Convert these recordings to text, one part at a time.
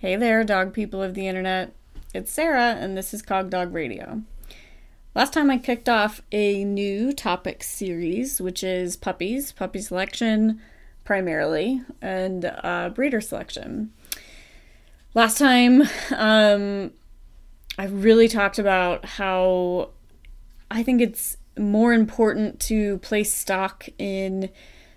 Hey there, dog people of the internet. It's Sarah, and this is Cog Dog Radio. Last time I kicked off a new topic series, which is puppies, puppy selection primarily, and uh, breeder selection. Last time, um, I really talked about how I think it's more important to place stock in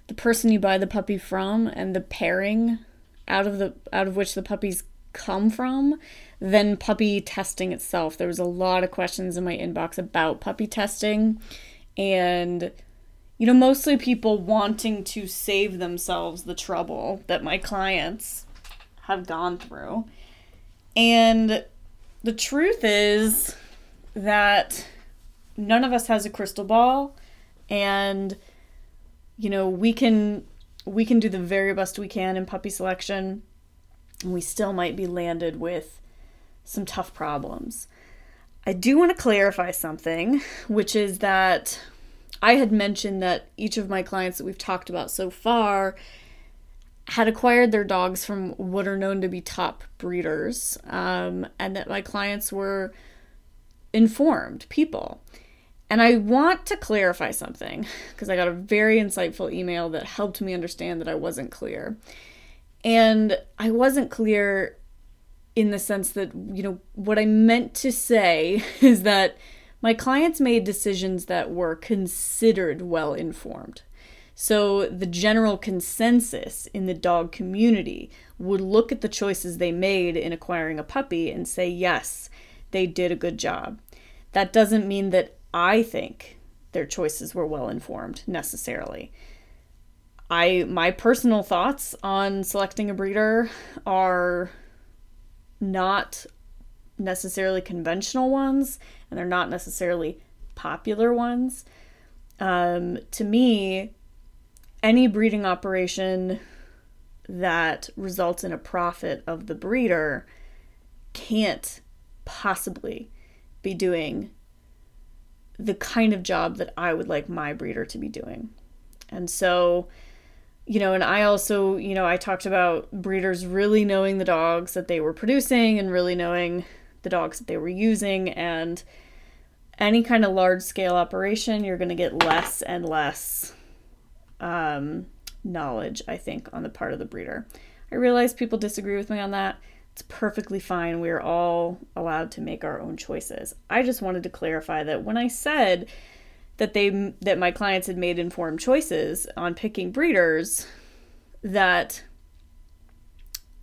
the person you buy the puppy from and the pairing out of the out of which the puppies come from than puppy testing itself. There was a lot of questions in my inbox about puppy testing and you know mostly people wanting to save themselves the trouble that my clients have gone through. And the truth is that none of us has a crystal ball and you know we can we can do the very best we can in puppy selection we still might be landed with some tough problems i do want to clarify something which is that i had mentioned that each of my clients that we've talked about so far had acquired their dogs from what are known to be top breeders um, and that my clients were informed people and I want to clarify something because I got a very insightful email that helped me understand that I wasn't clear. And I wasn't clear in the sense that, you know, what I meant to say is that my clients made decisions that were considered well informed. So the general consensus in the dog community would look at the choices they made in acquiring a puppy and say, yes, they did a good job. That doesn't mean that I think their choices were well informed necessarily. I my personal thoughts on selecting a breeder are not necessarily conventional ones and they're not necessarily popular ones. Um, to me, any breeding operation that results in a profit of the breeder can't possibly be doing the kind of job that I would like my breeder to be doing. And so, you know, and I also, you know, I talked about breeders really knowing the dogs that they were producing and really knowing the dogs that they were using. And any kind of large scale operation, you're going to get less and less um, knowledge, I think, on the part of the breeder. I realize people disagree with me on that. It's perfectly fine. We're all allowed to make our own choices. I just wanted to clarify that when I said that they that my clients had made informed choices on picking breeders that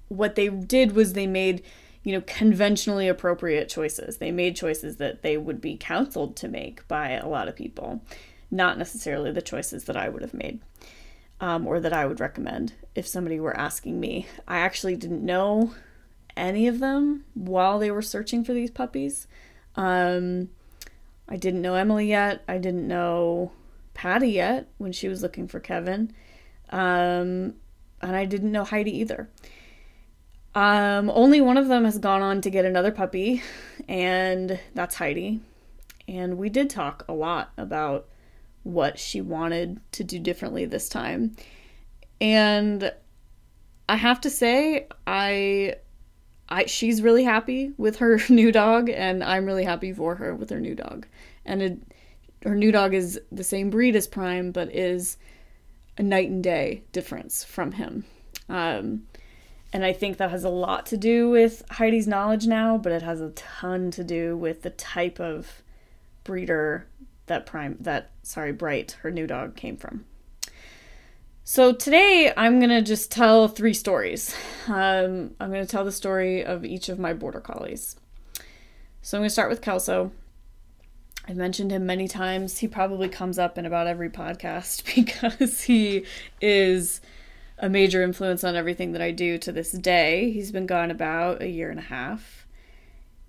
what they did was they made you know conventionally appropriate choices they made choices that they would be counseled to make by a lot of people not necessarily the choices that i would have made um, or that i would recommend if somebody were asking me i actually didn't know any of them while they were searching for these puppies. Um, I didn't know Emily yet. I didn't know Patty yet when she was looking for Kevin. Um, and I didn't know Heidi either. Um, only one of them has gone on to get another puppy, and that's Heidi. And we did talk a lot about what she wanted to do differently this time. And I have to say, I I she's really happy with her new dog, and I'm really happy for her with her new dog. And it, her new dog is the same breed as Prime, but is a night and day difference from him. Um, and I think that has a lot to do with Heidi's knowledge now, but it has a ton to do with the type of breeder that Prime that sorry Bright, her new dog, came from. So today I'm going to just tell three stories. Um, I'm going to tell the story of each of my border collies. So I'm going to start with Kelso. I've mentioned him many times. He probably comes up in about every podcast because he is a major influence on everything that I do to this day. He's been gone about a year and a half.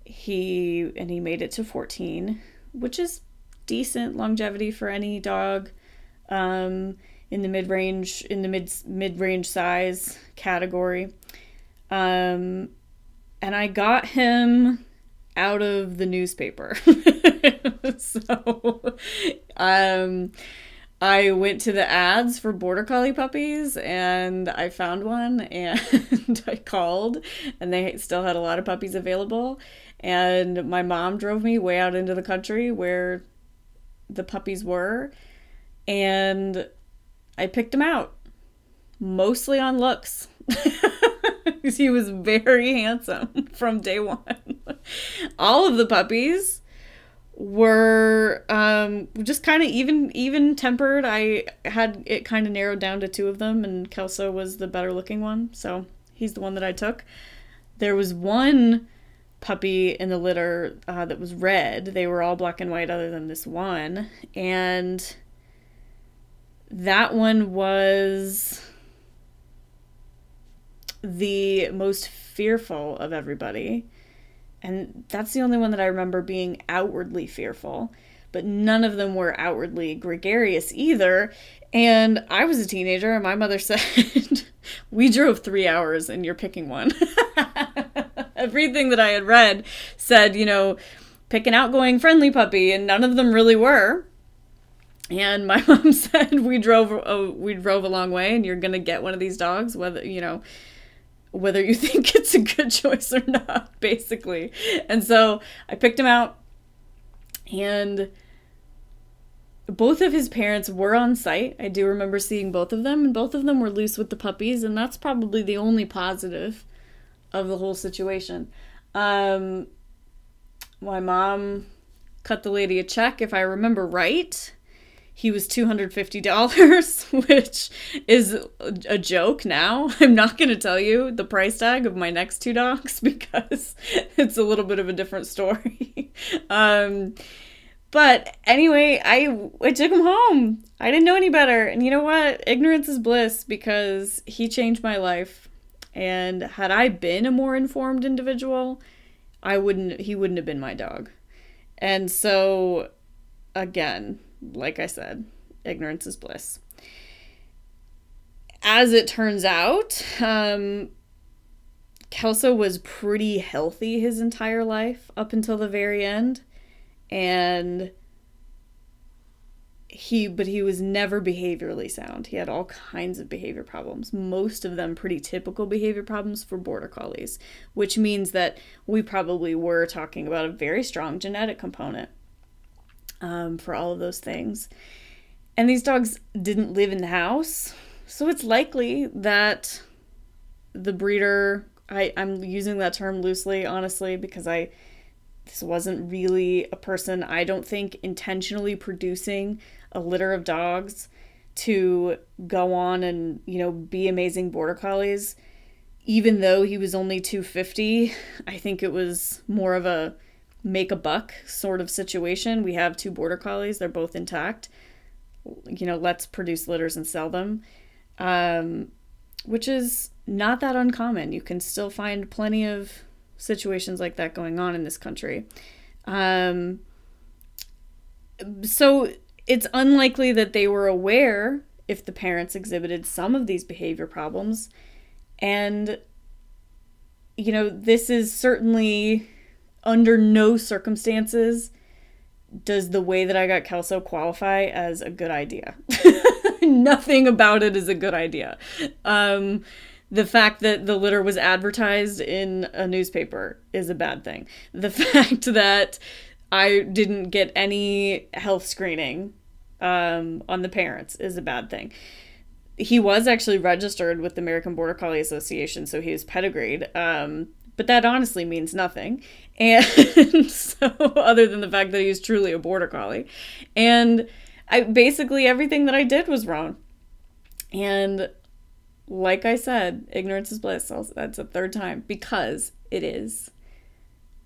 He and he made it to 14, which is decent longevity for any dog. Um, in the mid range in the mid mid range size category. Um, and I got him out of the newspaper. so um, I went to the ads for border collie puppies and I found one and I called and they still had a lot of puppies available and my mom drove me way out into the country where the puppies were and I picked him out mostly on looks. he was very handsome from day one. All of the puppies were um, just kind of even even tempered. I had it kind of narrowed down to two of them, and Kelso was the better looking one, so he's the one that I took. There was one puppy in the litter uh, that was red. They were all black and white, other than this one, and that one was the most fearful of everybody. And that's the only one that I remember being outwardly fearful. But none of them were outwardly gregarious either. And I was a teenager, and my mother said, We drove three hours and you're picking one. Everything that I had read said, you know, pick an outgoing, friendly puppy, and none of them really were. And my mom said we drove uh, we drove a long way, and you're gonna get one of these dogs, whether you know whether you think it's a good choice or not, basically. And so I picked him out, and both of his parents were on site. I do remember seeing both of them, and both of them were loose with the puppies, and that's probably the only positive of the whole situation. Um, my mom cut the lady a check, if I remember right he was $250, which is a joke now. I'm not going to tell you the price tag of my next two dogs because it's a little bit of a different story. um, but anyway, I, I took him home. I didn't know any better. And you know what? Ignorance is bliss because he changed my life. And had I been a more informed individual, I wouldn't, he wouldn't have been my dog. And so, again, like I said, ignorance is bliss. As it turns out, um, Kelso was pretty healthy his entire life up until the very end. And he but he was never behaviorally sound. He had all kinds of behavior problems, most of them pretty typical behavior problems for border collies, which means that we probably were talking about a very strong genetic component um, for all of those things. And these dogs didn't live in the house, so it's likely that the breeder, I, I'm using that term loosely, honestly, because I this wasn't really a person I don't think intentionally producing a litter of dogs to go on and you know be amazing border collies even though he was only 250 i think it was more of a make a buck sort of situation. We have two border collies, they're both intact. You know, let's produce litters and sell them. Um, which is not that uncommon. You can still find plenty of situations like that going on in this country. Um, so it's unlikely that they were aware if the parents exhibited some of these behavior problems. And, you know, this is certainly under no circumstances does the way that I got Kelso qualify as a good idea. Nothing about it is a good idea. Um, the fact that the litter was advertised in a newspaper is a bad thing. The fact that I didn't get any health screening um, on the parents is a bad thing. He was actually registered with the American Border Collie Association, so he was pedigreed. Um, but that honestly means nothing. And so, other than the fact that he's truly a border collie. And I basically everything that I did was wrong. And like I said, ignorance is bliss. That's a third time because it is.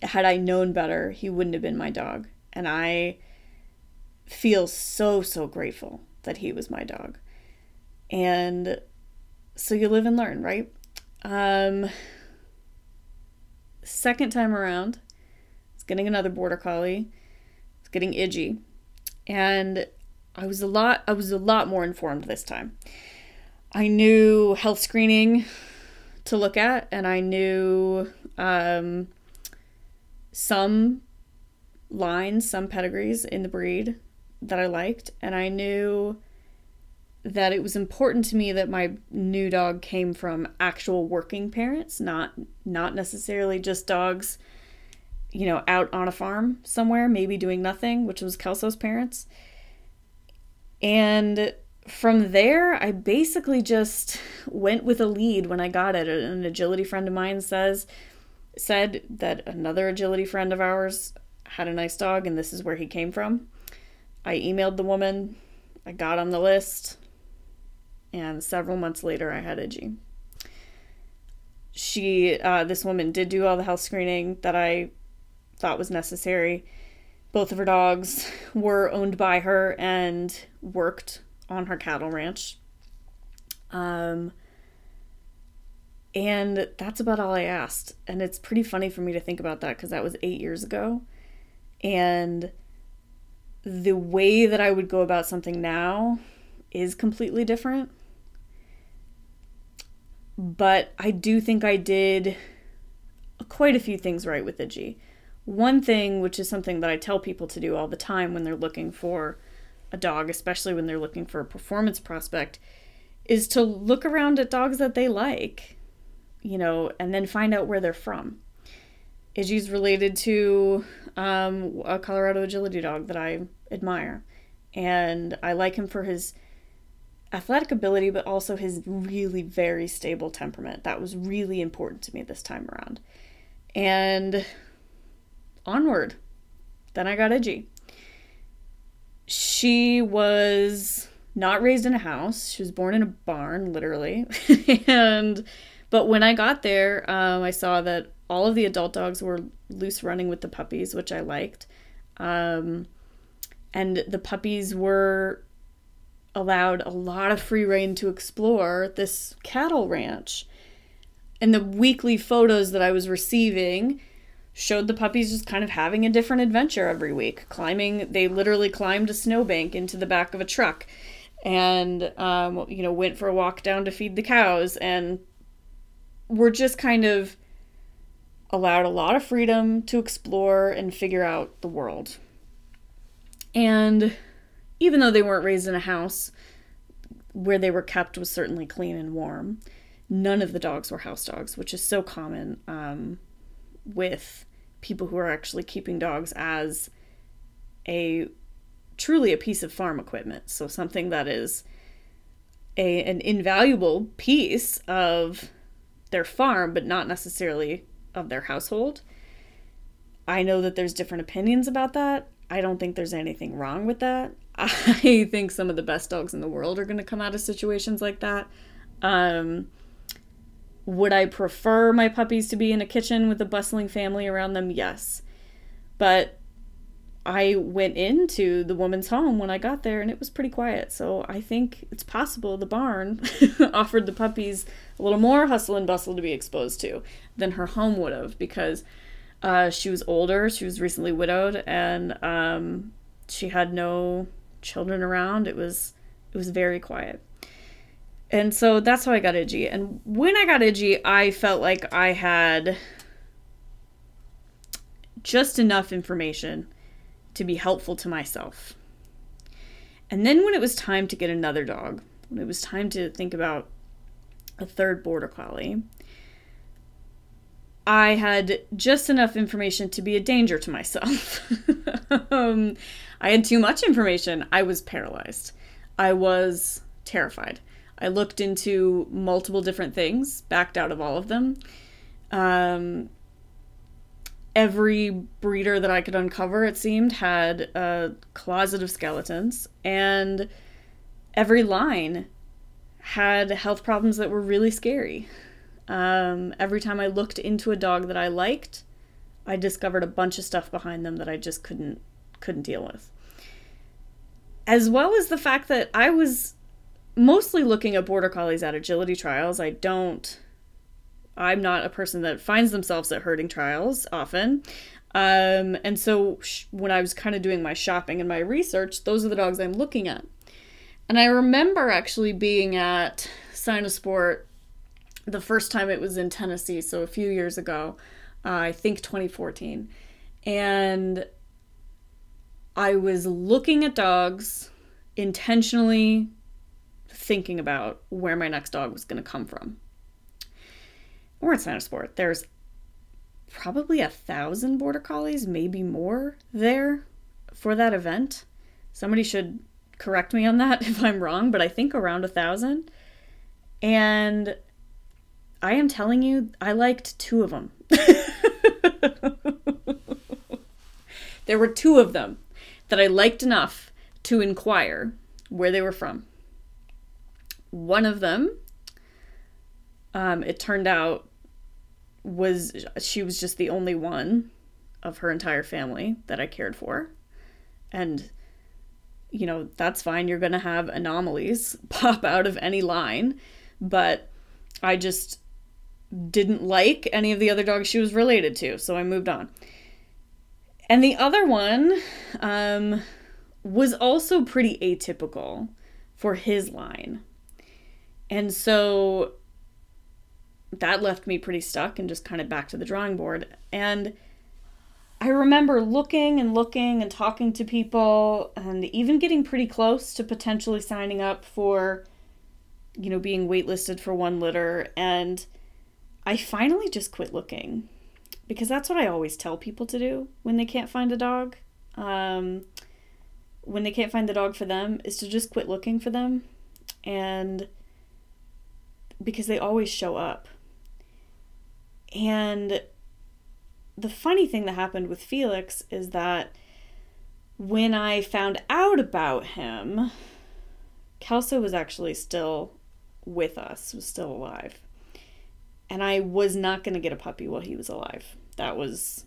Had I known better, he wouldn't have been my dog. And I feel so, so grateful that he was my dog. And so you live and learn, right? Um, second time around, it's getting another border collie. It's getting Idgie. And I was a lot I was a lot more informed this time. I knew health screening to look at and I knew um, some lines, some pedigrees in the breed that I liked and I knew that it was important to me that my new dog came from actual working parents, not not necessarily just dogs, you know, out on a farm somewhere, maybe doing nothing, which was Kelso's parents. And from there, I basically just went with a lead when I got it. An agility friend of mine says said that another agility friend of ours had a nice dog and this is where he came from. I emailed the woman, I got on the list, and several months later I had Idgie. She uh, this woman did do all the health screening that I thought was necessary. Both of her dogs were owned by her and worked on her cattle ranch. Um, and that's about all I asked. And it's pretty funny for me to think about that because that was eight years ago. And the way that I would go about something now is completely different. But I do think I did quite a few things right with Idgie. One thing, which is something that I tell people to do all the time when they're looking for a dog, especially when they're looking for a performance prospect, is to look around at dogs that they like, you know, and then find out where they're from. Idgie's related to um, a Colorado agility dog that I admire. And I like him for his athletic ability, but also his really very stable temperament. That was really important to me this time around. And onward. Then I got Idgie. She was not raised in a house. She was born in a barn, literally. and but when I got there, um, I saw that all of the adult dogs were loose running with the puppies, which I liked. Um, and the puppies were allowed a lot of free reign to explore this cattle ranch. And the weekly photos that I was receiving showed the puppies just kind of having a different adventure every week. Climbing, they literally climbed a snowbank into the back of a truck and, um, you know, went for a walk down to feed the cows and were just kind of allowed a lot of freedom to explore and figure out the world. And even though they weren't raised in a house, where they were kept was certainly clean and warm. None of the dogs were house dogs, which is so common um, with people who are actually keeping dogs as a truly a piece of farm equipment. So something that is a an invaluable piece of their farm, but not necessarily of their household. I know that there's different opinions about that. I don't think there's anything wrong with that. I think some of the best dogs in the world are going to come out of situations like that. Um, would I prefer my puppies to be in a kitchen with a bustling family around them? Yes. But I went into the woman's home when I got there and it was pretty quiet. So I think it's possible the barn offered the puppies a little more hustle and bustle to be exposed to than her home would have because uh, she was older. She was recently widowed and um, she had no children around. It was it was very quiet. And so that's how I got Idgie. And when I got Idgie, I felt like I had just enough information to be helpful to myself. And then when it was time to get another dog, when it was time to think about a third border collie, I had just enough information to be a danger to myself. um, I had too much information. I was paralyzed. I was terrified. I looked into multiple different things, backed out of all of them. Um, every breeder that I could uncover, it seemed, had a closet of skeletons, and every line had health problems that were really scary. Um, every time I looked into a dog that I liked, I discovered a bunch of stuff behind them that I just couldn't couldn't deal with. As well as the fact that I was mostly looking at border collies at agility trials. I don't I'm not a person that finds themselves at herding trials often. Um, and so sh- when I was kind of doing my shopping and my research, those are the dogs I'm looking at. And I remember actually being at Cynosport the first time it was in Tennessee, so a few years ago, uh, I think 2014. And I was looking at dogs intentionally thinking about where my next dog was going to come from. Or in Cynosport, there's probably a thousand border collies, maybe more there for that event. Somebody should correct me on that if I'm wrong, but I think around a thousand. And I am telling you, I liked two of them. there were two of them that I liked enough to inquire where they were from. One of them, um, it turned out, was she was just the only one of her entire family that I cared for. And, you know, that's fine. You're going to have anomalies pop out of any line. But I just didn't like any of the other dogs she was related to. So I moved on. And the other one um, was also pretty atypical for his line. And so that left me pretty stuck and just kind of back to the drawing board. And I remember looking and looking and talking to people and even getting pretty close to potentially signing up for, you know, being waitlisted for one litter. And I finally just quit looking because that's what I always tell people to do when they can't find a dog. Um, when they can't find the dog for them, is to just quit looking for them. And because they always show up. And the funny thing that happened with Felix is that when I found out about him, Kelso was actually still with us, was still alive and I was not going to get a puppy while he was alive. That was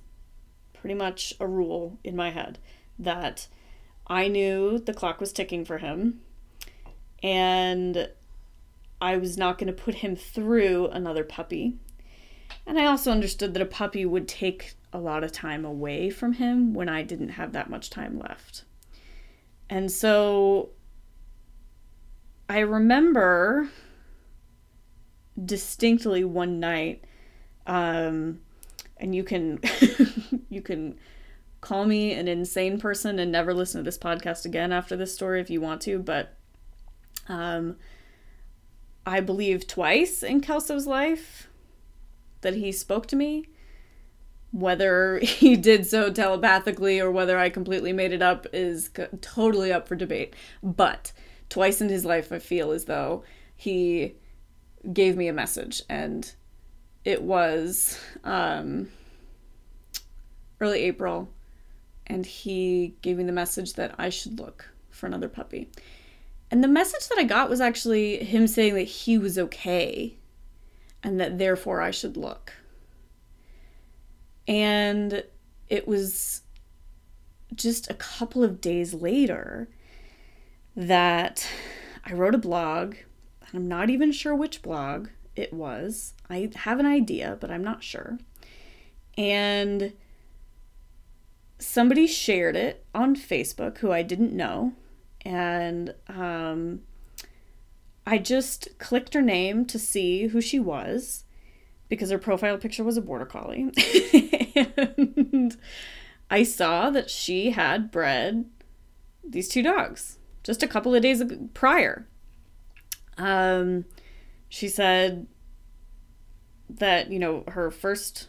pretty much a rule in my head that I knew the clock was ticking for him and I was not going to put him through another puppy. And I also understood that a puppy would take a lot of time away from him when I didn't have that much time left. And so I remember distinctly one night um, and you can you can call me an insane person and never listen to this podcast again after this story if you want to but um, i believe twice in kelso's life that he spoke to me. Whether he did so telepathically or whether i completely made it up is totally up for debate. But twice in his life i feel as though he gave me a message and it was um, early April and he gave me the message that I should look for another puppy. And the message that I got was actually him saying that he was okay and that therefore I should look. And it was just a couple of days later that I wrote a blog I'm not even sure which blog it was. I have an idea, but I'm not sure. And somebody shared it on Facebook who I didn't know. And um, I just clicked her name to see who she was because her profile picture was a border collie. and I saw that she had bred these two dogs just a couple of days prior. Um, she said that, you know, her first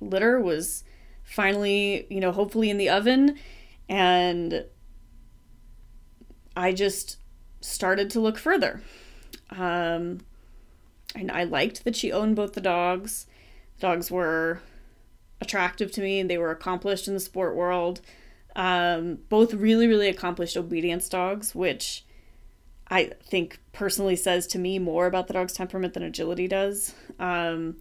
litter was finally, you know, hopefully in the oven. And I just started to look further. Um, and I liked that she owned both the dogs. The dogs were attractive to me and they were accomplished in the sport world. Um, both really, really accomplished obedience dogs, which I think personally says to me more about the dog's temperament than agility does. Um,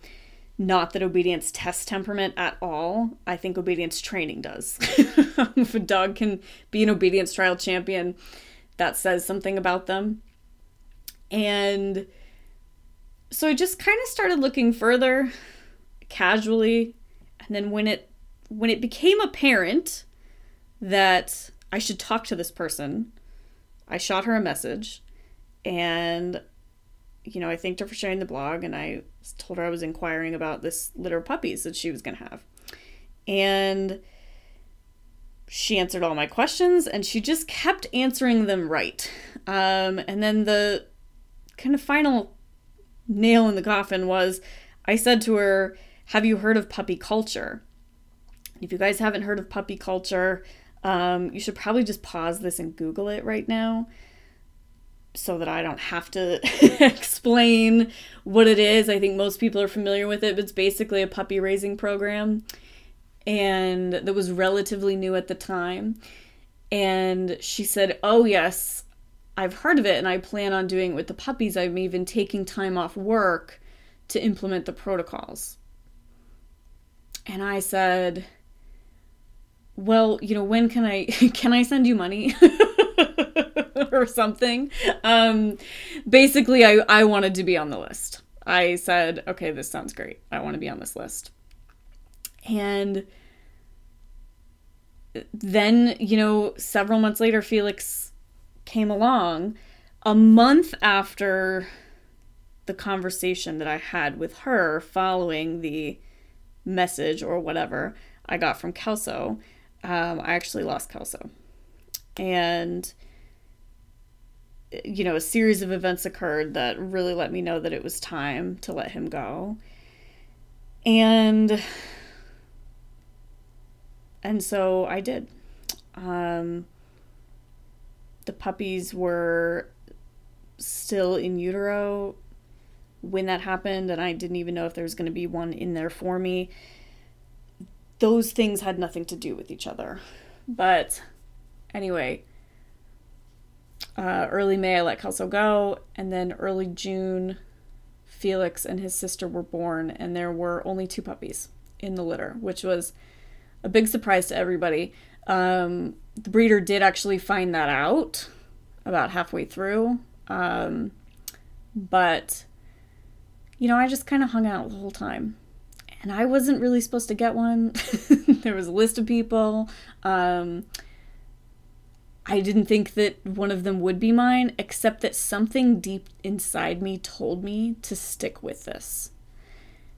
not that obedience tests temperament at all. I think obedience training does. if a dog can be an obedience trial champion, that says something about them. And so I just kind of started looking further casually and then when it when it became apparent that I should talk to this person, I shot her a message and you know, I thanked her for sharing the blog and I told her I was inquiring about this litter of puppies that she was going to have. And she answered all my questions and she just kept answering them right. Um, and then the kind of final nail in the coffin was I said to her, Have you heard of puppy culture? If you guys haven't heard of puppy culture, um, you should probably just pause this and Google it right now so that I don't have to explain what it is. I think most people are familiar with it, but it's basically a puppy raising program and that was relatively new at the time. And she said, Oh, yes, I've heard of it and I plan on doing it with the puppies. I'm even taking time off work to implement the protocols. And I said, Well, you know, when can I can I send you money? or something. Um basically I I wanted to be on the list. I said, "Okay, this sounds great. I want to be on this list." And then, you know, several months later, Felix came along. A month after the conversation that I had with her following the message or whatever I got from Kelso, um, I actually lost Kelso. And, you know, a series of events occurred that really let me know that it was time to let him go. And and so I did. Um, the puppies were still in utero when that happened, and I didn't even know if there was going to be one in there for me. Those things had nothing to do with each other. But anyway, uh, early May, I let Kelso go, and then early June, Felix and his sister were born, and there were only two puppies in the litter, which was a big surprise to everybody. Um, the breeder did actually find that out about halfway through. Um, but, you know, I just kind of hung out the whole time. And I wasn't really supposed to get one. there was a list of people. Um, I didn't think that one of them would be mine, except that something deep inside me told me to stick with this.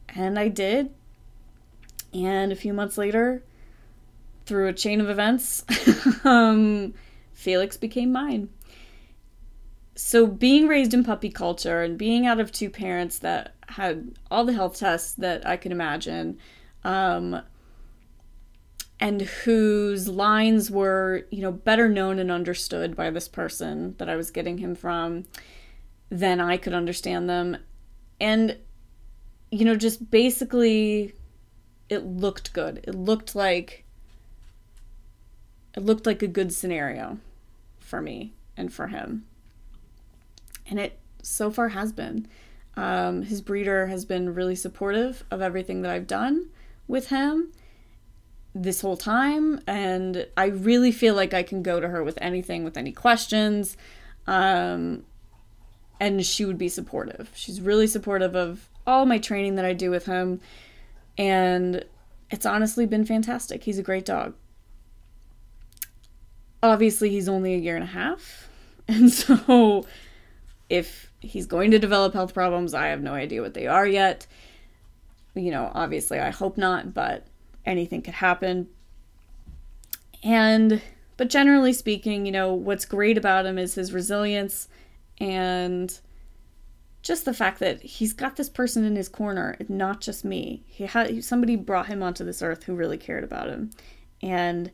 And I did. And a few months later, through a chain of events, um, Felix became mine. So, being raised in puppy culture and being out of two parents that had all the health tests that I could imagine, um, and whose lines were, you know, better known and understood by this person that I was getting him from than I could understand them. And, you know, just basically, it looked good. It looked like it looked like a good scenario for me and for him. And it so far has been. Um, his breeder has been really supportive of everything that I've done with him this whole time. And I really feel like I can go to her with anything, with any questions. Um, and she would be supportive. She's really supportive of all my training that I do with him. And it's honestly been fantastic. He's a great dog obviously he's only a year and a half. And so if he's going to develop health problems, I have no idea what they are yet. You know, obviously I hope not, but anything could happen. And but generally speaking, you know, what's great about him is his resilience and just the fact that he's got this person in his corner, not just me. He had somebody brought him onto this earth who really cared about him. And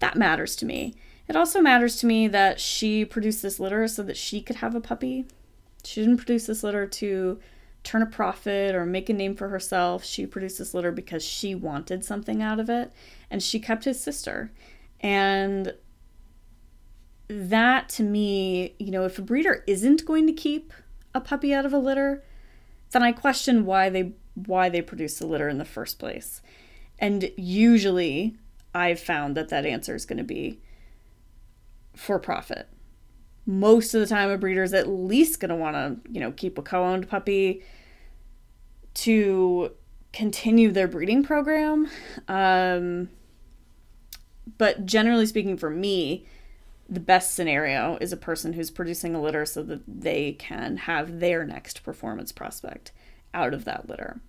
that matters to me. It also matters to me that she produced this litter so that she could have a puppy. She didn't produce this litter to turn a profit or make a name for herself. She produced this litter because she wanted something out of it and she kept his sister. And that to me, you know, if a breeder isn't going to keep a puppy out of a litter, then I question why they why they produce the litter in the first place. And usually I've found that that answer is going to be for profit. Most of the time, a breeder is at least going to want to, you know, keep a co owned puppy to continue their breeding program. Um, but generally speaking, for me, the best scenario is a person who's producing a litter so that they can have their next performance prospect out of that litter.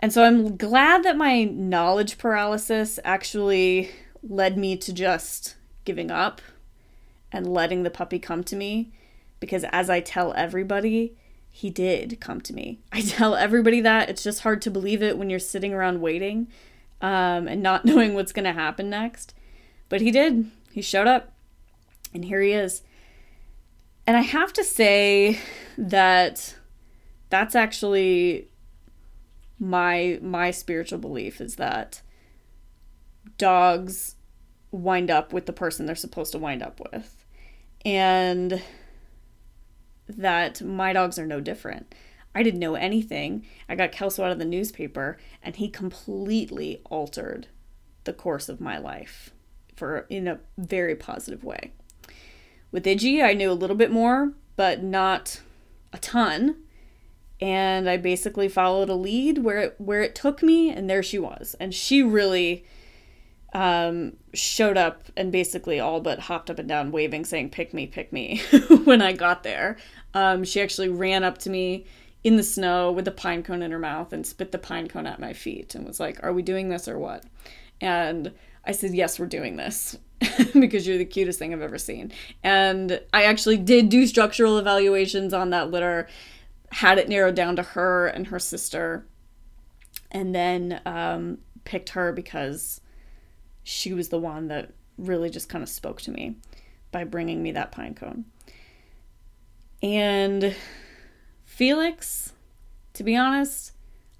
And so I'm glad that my knowledge paralysis actually led me to just giving up and letting the puppy come to me because as I tell everybody, he did come to me. I tell everybody that. It's just hard to believe it when you're sitting around waiting um, and not knowing what's going to happen next. But he did. He showed up, and here he is. And I have to say that that's actually my my spiritual belief is that dogs wind up with the person they're supposed to wind up with. And that my dogs are no different. I didn't know anything. I got Kelso out of the newspaper, and he completely altered the course of my life for in a very positive way. With Idgie, I knew a little bit more, but not a ton. And I basically followed a lead where it where it took me, and there she was. And she really um, showed up and basically all but hopped up and down, waving, saying, Pick me, pick me, when I got there. Um, she actually ran up to me in the snow with a pine cone in her mouth and spit the pine cone at my feet and was like, Are we doing this or what? And I said, Yes, we're doing this because you're the cutest thing I've ever seen. And I actually did do structural evaluations on that litter, had it narrowed down to her and her sister, and then um, picked her because she was the one that really just kind of spoke to me by bringing me that pine cone. And Felix, to be honest,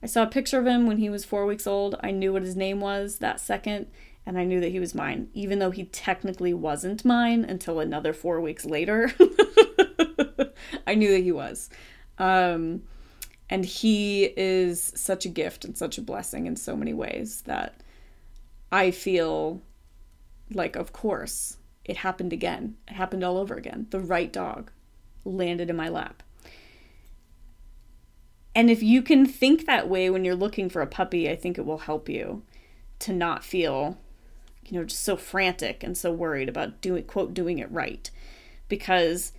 I saw a picture of him when he was four weeks old. I knew what his name was that second, and I knew that he was mine, even though he technically wasn't mine until another four weeks later. I knew that he was. Um, and he is such a gift and such a blessing in so many ways that I feel like, of course, it happened again. It happened all over again. The right dog landed in my lap. And if you can think that way when you're looking for a puppy, I think it will help you to not feel, you know, just so frantic and so worried about doing, quote, doing it right. Because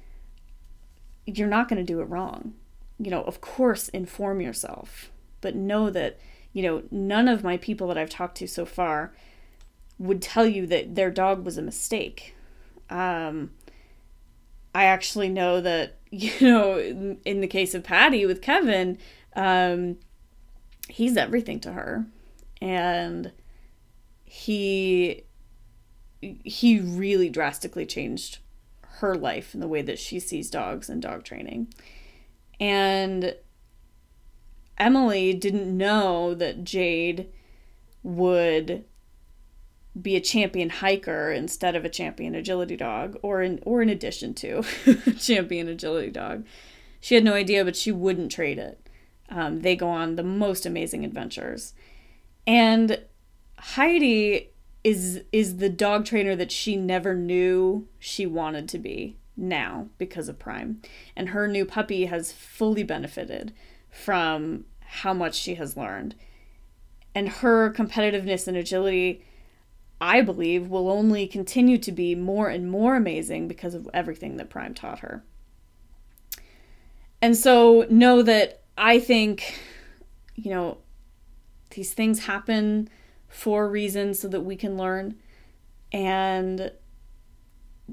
you're not going to do it wrong. You know, of course, inform yourself, but know that you know, none of my people that I've talked to so far would tell you that their dog was a mistake. Um, I actually know that, you know, in, in the case of Patty with Kevin, um, he's everything to her. And he he really drastically changed her life and the way that she sees dogs and dog training. And Emily didn't know that Jade would be a champion hiker instead of a champion agility dog or in or in addition to champion agility dog. She had no idea but she wouldn't trade it. Um, they go on the most amazing adventures. And heidi is is the dog trainer that she never knew she wanted to be now because of prime. And her new puppy has fully benefited from how much she has learned. And her competitiveness and agility, I believe, will only continue to be more and more amazing because of everything that Prime taught her. And so know that I think, you know, these things happen for reasons so that we can learn and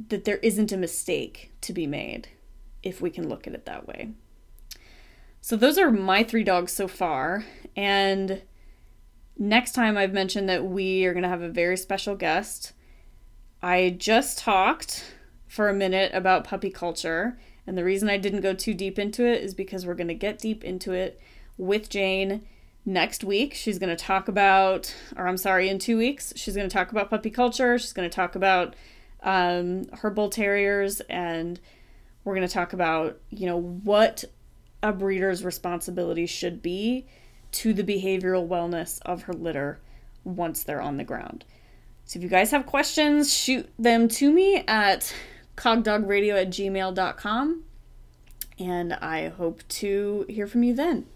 that there isn't a mistake to be made if we can look at it that way. So those are my three dogs so far. And next time I've mentioned that we are going to have a very special guest. I just talked for a minute about puppy culture. And the reason I didn't go too deep into it is because we're going to get deep into it with Jane next week. She's going to talk about, or I'm sorry, in two weeks, she's going to talk about puppy culture. She's going to talk about um, her bull terriers and we're going to talk about, you know, what a breeder's responsibility should be to the behavioral wellness of her litter once they're on the ground. So if you guys have questions, shoot them to me at cogdogradio at gmail.com. And I hope to hear from you then.